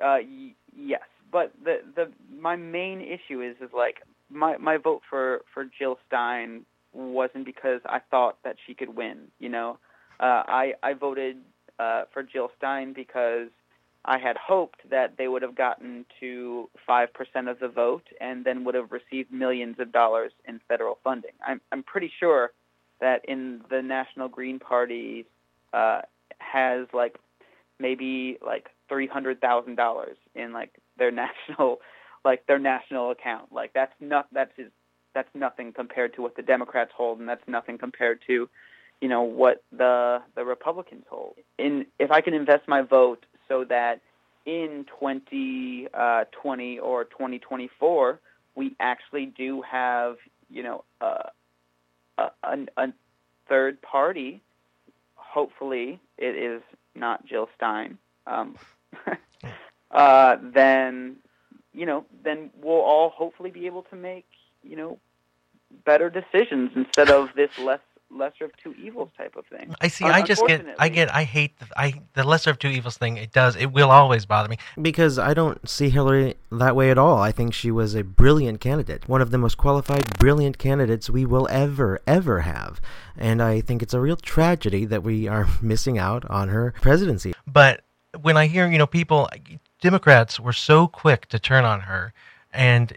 uh, y- yes, but the the my main issue is is like my my vote for for Jill Stein wasn't because I thought that she could win. You know, uh, I I voted uh, for Jill Stein because I had hoped that they would have gotten to five percent of the vote and then would have received millions of dollars in federal funding. I'm I'm pretty sure that in the National Green Party uh, has like maybe like three hundred thousand dollars in like their national like their national account. Like that's not that's is that's nothing compared to what the Democrats hold, and that's nothing compared to you know what the the Republicans hold. In if I can invest my vote so that in 2020 or 2024 we actually do have you know uh, a, a, a third party. Hopefully, it is not Jill Stein. Um, uh, then you know, then we'll all hopefully be able to make you know better decisions instead of this less lesser of two evils type of thing. I see. Un- I just get. I get. I hate. The, I the lesser of two evils thing. It does. It will always bother me. Because I don't see Hillary that way at all. I think she was a brilliant candidate, one of the most qualified, brilliant candidates we will ever, ever have. And I think it's a real tragedy that we are missing out on her presidency. But when I hear, you know, people, Democrats were so quick to turn on her, and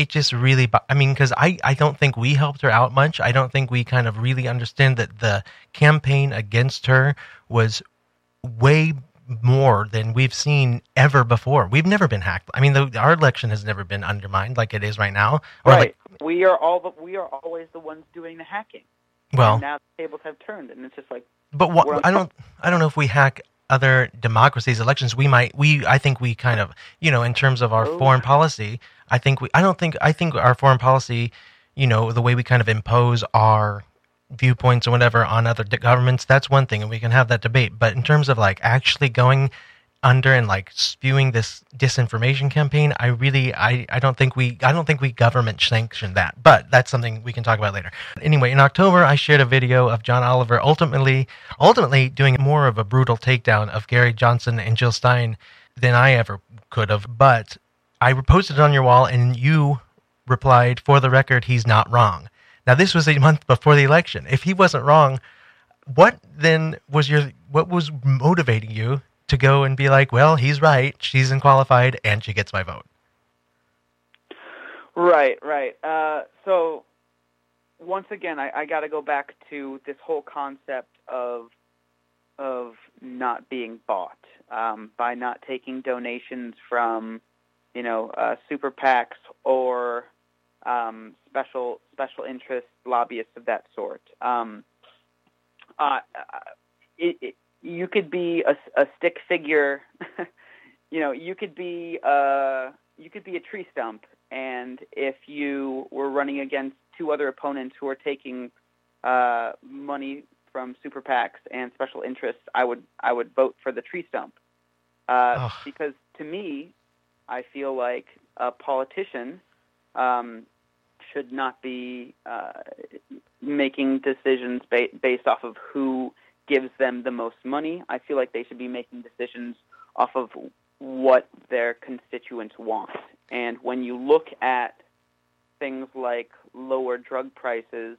it just really i mean, because I, I don't think we helped her out much. I don't think we kind of really understand that the campaign against her was way more than we've seen ever before. We've never been hacked. I mean, the, our election has never been undermined like it is right now. Or right. like, we are all the, we are always the ones doing the hacking. well, and now the tables have turned, and it's just like But what, I don't I don't know if we hack other democracies elections we might we I think we kind of you know in terms of our Oh. foreign policy I think we I don't think I think our foreign policy you know the way we kind of impose our viewpoints or whatever on other governments that's one thing and we can have that debate. But in terms of like actually going under and like spewing this disinformation campaign i really i i don't think we i don't think we government sanctioned that. But that's something we can talk about later. Anyway in october i shared a video of john oliver ultimately ultimately doing more of a brutal takedown of gary johnson and jill stein than i ever could have. But i posted it on your wall and you replied for the record he's not wrong now this was a month before the election if he wasn't wrong what then was your what was motivating you to go and be like, well, he's right, she's unqualified, and she gets my vote? Right, right. Uh, so once again, I, I got to go back to this whole concept of of not being bought um, by not taking donations from, you know, uh, super PACs or um, special special interest lobbyists of that sort. Um, uh, it, it, you could be a, a stick figure you know, you could be uh, you could be a tree stump, and if you were running against two other opponents who are taking uh, money from super PACs and special interests, I would I would vote for the tree stump. Uh, because to me, I feel like a politician um, should not be uh, making decisions ba- based off of who gives them the most money. I feel like they should be making decisions off of what their constituents want. And when you look at things like lower drug prices,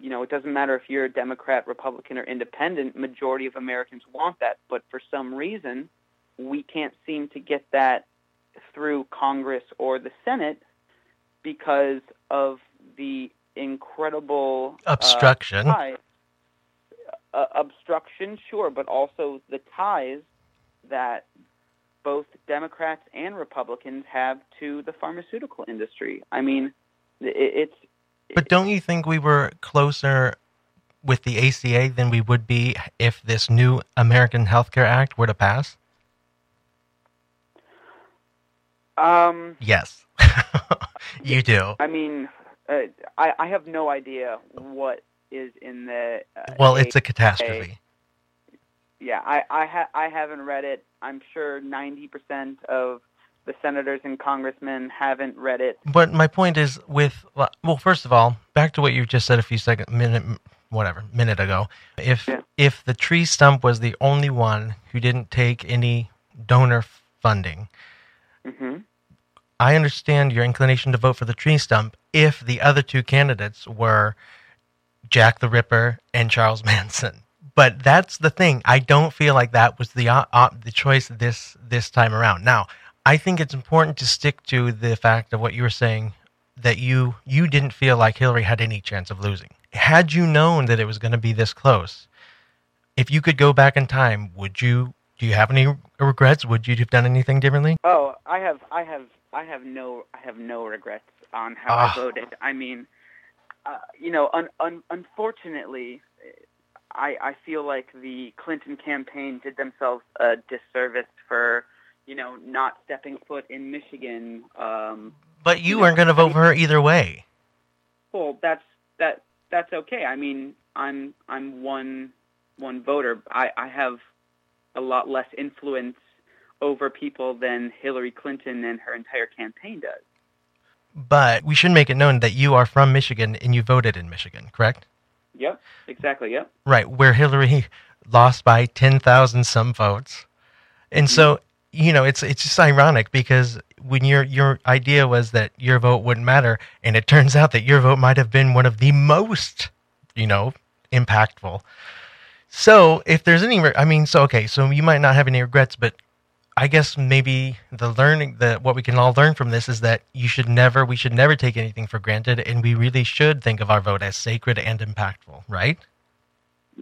you know, it doesn't matter if you're a Democrat, Republican, or Independent. Majority of Americans want that, but for some reason, we can't seem to get that through Congress or the Senate because of the incredible obstruction. Uh, ties, uh, obstruction, sure, but also the ties that both Democrats and Republicans have to the pharmaceutical industry. I mean, it, it's but don't you think we were closer with the ACA than we would be if this new American Health Care Act were to pass? Um, yes, you do. I mean, uh, I, I have no idea what is in the. Uh, well, it's a catastrophe. Yeah, I I, ha- I haven't read it. I'm sure 90% of the senators and congressmen haven't read it. But my point is with well, first of all, back to what you just said a few seconds, minute, whatever, minute ago. If yeah. if the tree stump was the only one who didn't take any donor funding, mm-hmm. I understand your inclination to vote for the tree stump if the other two candidates were Jack the Ripper and Charles Manson. But that's the thing. I don't feel like that was the uh, the choice this this time around. Now, I think it's important to stick to the fact of what you were saying that you you didn't feel like Hillary had any chance of losing. Had you known that it was going to be this close, if you could go back in time, would you? Do you have any regrets? Would you have done anything differently? Oh, I have, I have, I have no, I have no regrets on how I voted. I mean, uh, you know, un, un, unfortunately, I, I feel like the Clinton campaign did themselves a disservice for you know, not stepping foot in Michigan. Um, but you, you weren't going to vote for her either way. Well, that's that that's okay. I mean, I'm I'm one one voter. I I have a lot less influence over people than Hillary Clinton and her entire campaign does. But we should make it known that you are from Michigan and you voted in Michigan, correct? Yep, exactly. Yep. Right, where Hillary lost by 10,000 some votes. And mm-hmm. so you know, it's it's just ironic because when your your idea was that your vote wouldn't matter, and it turns out that your vote might have been one of the most, you know, impactful. So if there's any, I mean, so okay, so you might not have any regrets, but I guess maybe the learning that what we can all learn from this is that you should never, we should never take anything for granted, and we really should think of our vote as sacred and impactful, right?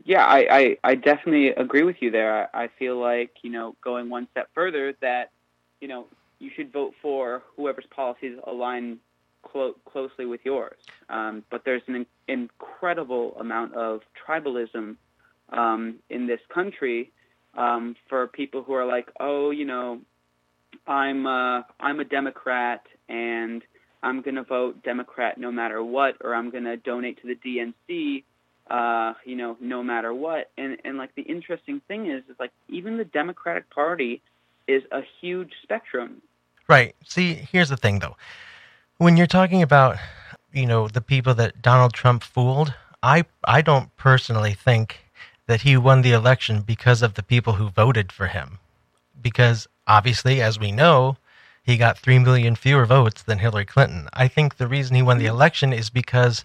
yeah, I, I, I definitely agree with you there. I, I feel like, you know, going one step further that, you know, you should vote for whoever's policies align clo- closely with yours. Um, but there's an in- incredible amount of tribalism um, in this country um, for people who are like, oh, you know, I'm uh, I'm a Democrat and I'm going to vote Democrat no matter what, or I'm going to donate to the DNC uh, you know, no matter what. And and like the interesting thing is, is like even the Democratic Party is a huge spectrum. Right. See, here's the thing though. When you're talking about, you know, the people that Donald Trump fooled, I I don't personally think that he won the election because of the people who voted for him. Because obviously, as we know, he got 3 million fewer votes than Hillary Clinton. I think the reason he won the election is because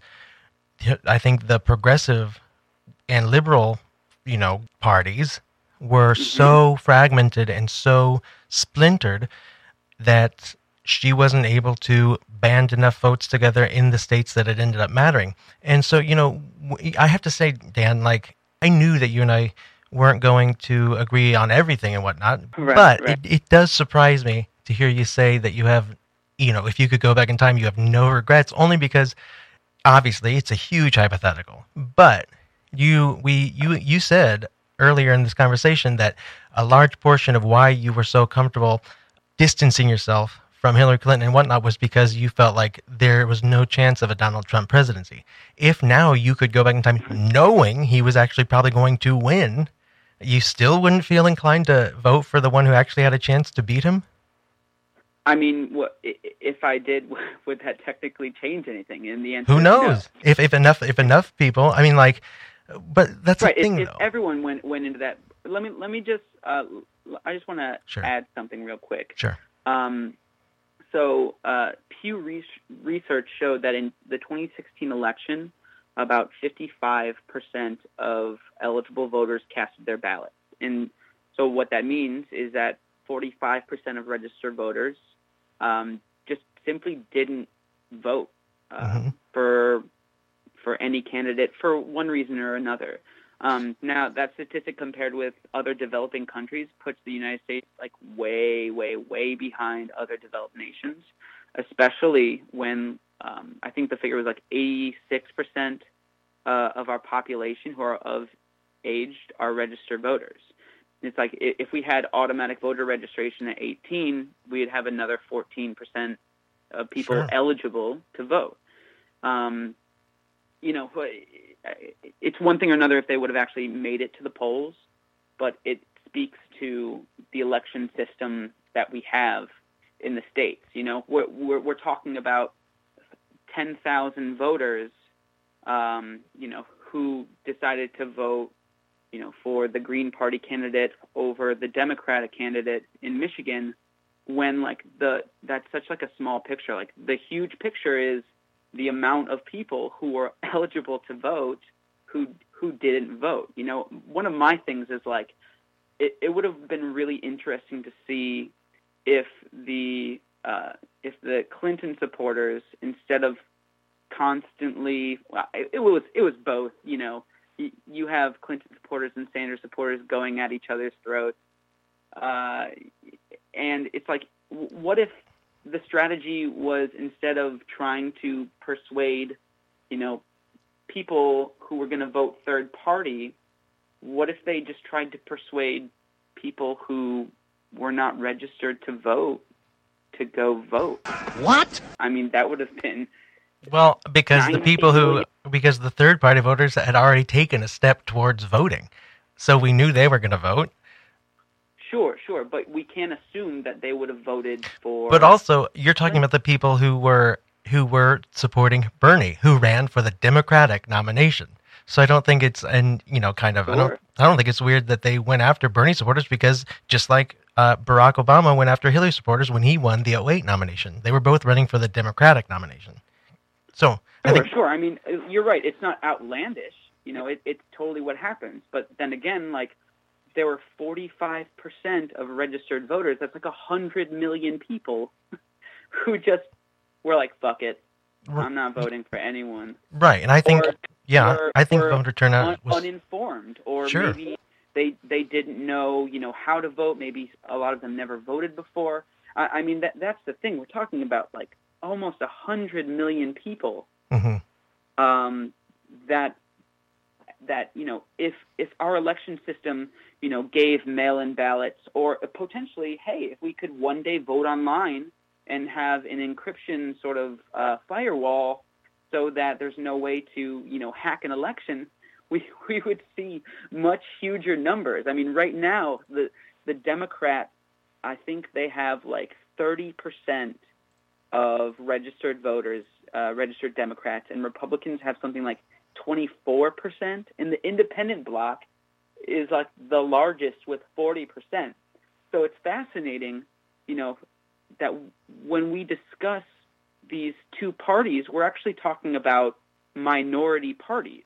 I think the progressive and liberal, you know, parties were mm-hmm. so fragmented and so splintered that she wasn't able to band enough votes together in the states that it ended up mattering. And so, you know, I have to say, Dan, like, I knew that you and I weren't going to agree on everything and whatnot, right, but right. It, it does surprise me to hear you say that you have, you know, if you could go back in time, you have no regrets, only because obviously it's a huge hypothetical, but you we you you said earlier in this conversation that a large portion of why you were so comfortable distancing yourself from Hillary Clinton and whatnot was because you felt like there was no chance of a Donald Trump presidency. If now you could go back in time knowing he was actually probably going to win, you still wouldn't feel inclined to vote for the one who actually had a chance to beat him? I mean, if I did, would that technically change anything? In the end, who knows no. if if enough if enough people. I mean, like, but that's right. the thing. if, if everyone went went into that, let me let me just. Uh, I just want to Sure. add something real quick. Sure. Um, so uh, Pew Research showed that in the 2016 election, about 55% of eligible voters casted their ballots. And so what that means is that 45% of registered voters um, just simply didn't vote uh, for for any candidate for one reason or another. Um, now, that statistic compared with other developing countries puts the United States like way, way, way behind other developed nations, especially when um, I think the figure was like 86% uh, of our population who are of aged are registered voters. It's like if we had automatic voter registration at 18, we'd have another 14% of people Sure. eligible to vote. Um, you know, it's one thing or another if they would have actually made it to the polls, but it speaks to the election system that we have in the states. You know, we're we're, we're talking about ten thousand voters, um, you know, who decided to vote, you know, for the Green Party candidate over the Democratic candidate in Michigan, when like the that's such like a small picture. Like the huge picture is the amount of people who were eligible to vote who who didn't vote. You know, one of my things is like it, it would have been really interesting to see if the uh, if the Clinton supporters instead of constantly well, it, it was it was both. You know, you, you have Clinton supporters and Sanders supporters going at each other's throats, uh, and it's like, what if the strategy was instead of trying to persuade, you know, people who were going to vote third party, what if they just tried to persuade people who were not registered to vote to go vote? What? I mean, that would have been Well, because the people who, because the third party voters had already taken a step towards voting. So we knew they were going to vote. Sure, sure, but we can't assume that they would have voted for. But also, you're talking about the people who were who were supporting Bernie, who ran for the Democratic nomination. So I don't think it's and you know kind of I don't Sure. I don't think it's weird that they went after Bernie supporters because just like uh, Barack Obama went after Hillary supporters when he won the 08 nomination, they were both running for the Democratic nomination. So I Sure, think sure. I mean, you're right. It's not outlandish. You know, it, it's totally what happens. But then again, like there were 45% of registered voters. That's like a hundred million people who just were like, "Fuck it, I'm not voting for anyone." right, and I think Or- yeah, or- I think voter turnout un- was uninformed, or Sure. maybe they they didn't know, you know, how to vote. Maybe a lot of them never voted before. I, I mean, that that's the thing. We're talking about like almost a hundred million people Mhm. um, that that you know if if our election system you know gave mail-in ballots or potentially hey if we could one day vote online and have an encryption sort of uh, firewall so that there's no way to you know hack an election we we would see much huger numbers. I mean right now the the democrats i think they have like 30% of registered voters uh, registered democrats and republicans have something like 24%, and the independent bloc is like the largest with 40%. So it's fascinating, you know, that when we discuss these two parties, we're actually talking about minority parties.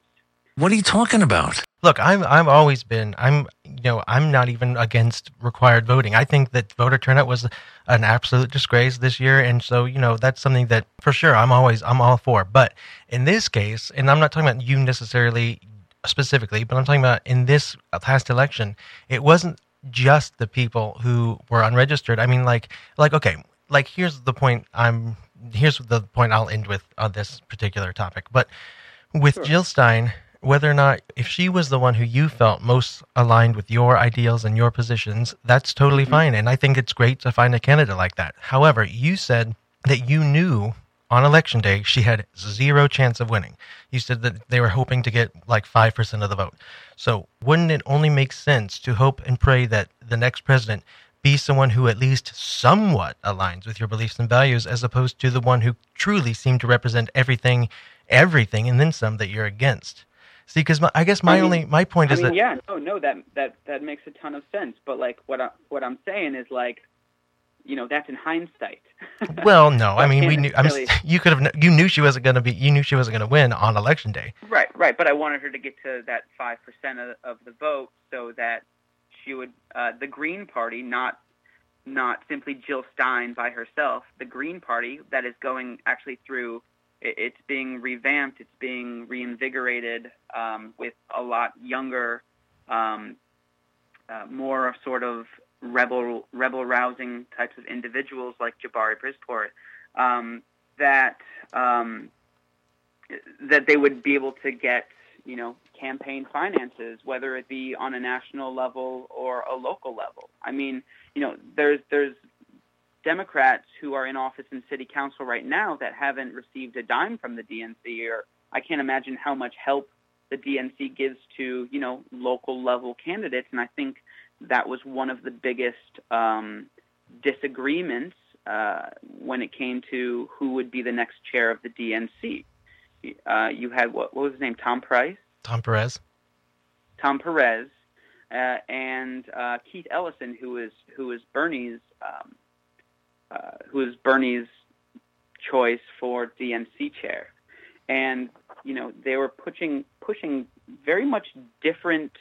What are you talking about? Look, I'm I've always been I'm you know I'm not even against required voting. I think that voter turnout was an absolute disgrace this year, and so you know that's something that for sure I'm always I'm all for. But in this case, and I'm not talking about you necessarily specifically, but I'm talking about in this past election, it wasn't just the people who were unregistered. I mean, like like okay, like here's the point. I'm here's the point I'll end with on this particular topic, but with Jill Stein whether or not if she was the one who you felt most aligned with your ideals and your positions, that's totally Mm-hmm. fine. And I think it's great to find a candidate like that. However, you said that you knew on election day she had zero chance of winning. You said that they were hoping to get like 5% of the vote. So, wouldn't it only make sense to hope and pray that the next president be someone who at least somewhat aligns with your beliefs and values as opposed to the one who truly seemed to represent everything everything and then some that you're against? See, because I guess my I mean- only my point I is mean, that yeah, no, no, that that that makes a ton of sense. But like, what I what I'm saying is like, you know, that's in hindsight. well, no, I mean we knew. I'm, really- you could have. You knew she wasn't going to be. You knew she wasn't going to win on election day. Right, right. But I wanted her to get to that five percent of, of the vote, so that she would uh, the Green Party, not not simply Jill Stein by herself. The Green Party that is going actually through. It- It's being revamped. It's being reinvigorated um, with a lot younger, um, uh, more sort of rebel rebel rousing types of individuals like Jabari Brisport. Um, that um, that they would be able to get, you know, campaign finances, whether it be on a national level or a local level. I mean, you know, there's there's Democrats who are in office in city council right now that haven't received a dime from the DNC, or I can't imagine how much help the DNC gives to, you know, local level candidates. And I think that was one of the biggest um, disagreements uh, when it came to who would be the next chair of the DNC. Uh, you had what, what was his name? Tom Price, Tom Perez. Tom Perez, uh, and uh, Keith Ellison, who is who is Bernie's um, uh, who is Bernie's choice for DNC chair, and you know they were pushing pushing very much different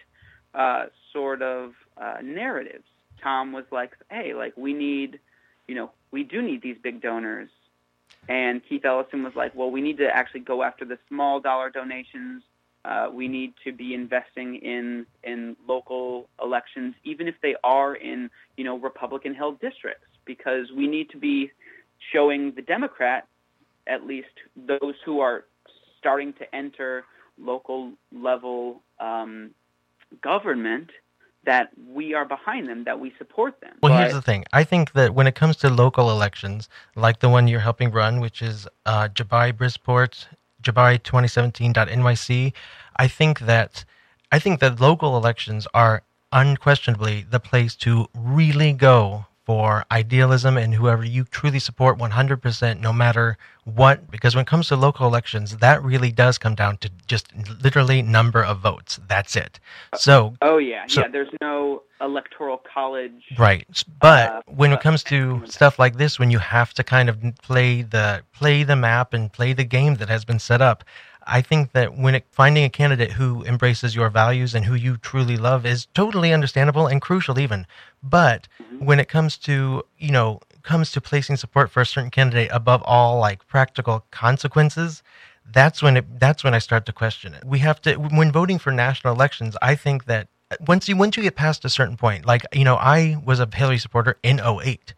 uh, sort of uh, narratives. Tom was like, "Hey, like we need, you know, we do need these big donors," and Keith Ellison was like, "Well, we need to actually go after the small dollar donations. Uh, we need to be investing in in local elections, even if they are in you know Republican held districts, because we need to be showing the Democrat, at least those who are starting to enter local level um, government, that we are behind them, that we support them. Well, But- here's the thing. I think that when it comes to local elections, like the one you're helping run, which is uh, Jabari Brisport, Jabari2017.nyc, I think that I think that local elections are unquestionably the place to really go for idealism and whoever you truly support 100% no matter what because when it comes to local elections that really does come down to just literally number of votes that's it so Oh yeah, so- yeah. There's no electoral college. Right. But Uh, when it comes to stuff like this, when you have to kind of play the play the map and play the game that has been set up, I think that when it, finding a candidate who embraces your values and who you truly love is totally understandable and crucial even. But mm-hmm. when it comes to you know comes to placing support for a certain candidate above all like practical consequences, that's when it that's when I start to question it. We have to when voting for national elections, I think that uh, once you once you get past a certain point, like you know, I was a Hillary supporter in 08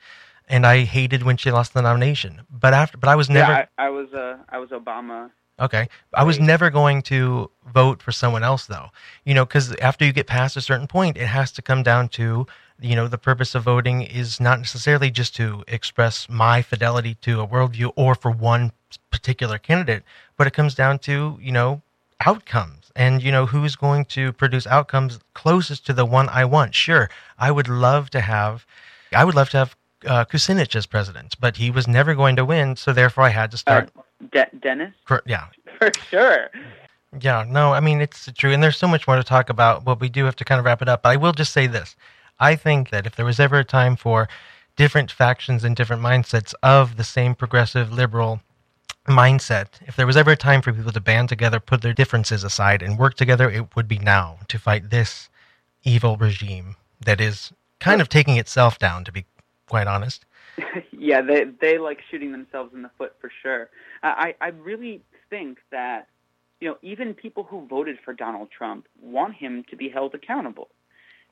and I hated when she lost the nomination. But after but I was never Yeah, I, I was a I was Obama. Okay. I was never going to vote for someone else, though. You know, because after you get past a certain point, it has to come down to, you know, the purpose of voting is not necessarily just to express my fidelity to a worldview or for one particular candidate, but it comes down to, you know, outcomes and, you know, who's going to produce outcomes closest to the one I want. Sure, I would love to have, I would love to have uh, Kucinich as president, but he was never going to win, so therefore I had to start. De- Dennis, cor- yeah, for sure. yeah, no, I mean, it's true. And there's so much more to talk about, but we do have to kind of wrap it up. But I will just say this I think that if there was ever a time for different factions and different mindsets of the same progressive liberal mindset, if there was ever a time for people to band together, put their differences aside, and work together, it would be now to fight this evil regime that is kind of taking itself down, to be quite honest. yeah, they they like shooting themselves in the foot for sure. I I really think that you know even people who voted for Donald Trump want him to be held accountable,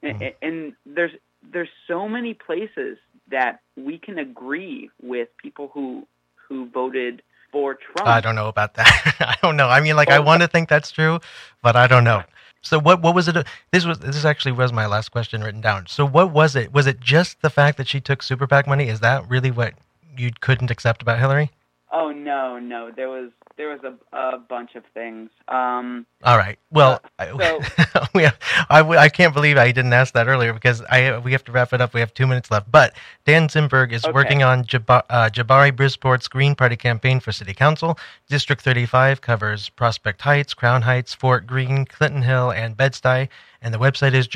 and, mm-hmm. and there's there's so many places that we can agree with people who who voted for Trump. I don't know about that. I don't know. I mean, like, I want to think that's true, but I don't know. So what what was it? This was this actually was my last question written down. So what was it? Was it just the fact that she took super PAC money? Is that really what you couldn't accept about Hillary? Oh no, no. There was there was a, a bunch of things. Um, All right. Well, uh, so, we have, I, I can't believe I didn't ask that earlier because I we have to wrap it up. We have two minutes left. But Dan Zimberg is Okay. working on Jab- uh, Jabari Brisport's Green Party campaign for City Council. District 35 covers Prospect Heights, Crown Heights, Fort Greene, Clinton Hill, and Bed-Stuy. And the website is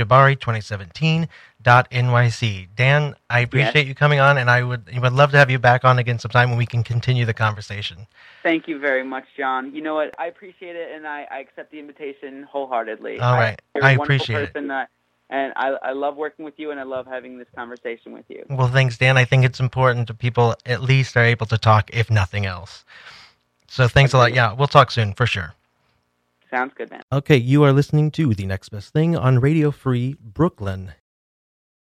jabari2017.nyc. Dan, I appreciate you coming on, and I would, I would love to have you back on again sometime when we can continue the conversation. thank you very much, Jon. You know what? I appreciate it, and I, I accept the invitation wholeheartedly. All right. you're I a wonderful appreciate it. person, uh, and I, I love working with you, and I love having this conversation with you. Well, thanks, Dan. I think it's important that people at least are able to talk, if nothing else. So thanks a lot. Yeah, we'll talk soon for sure. Sounds good, man. Okay, you are listening to The Next Best Thing on Radio Free Brooklyn.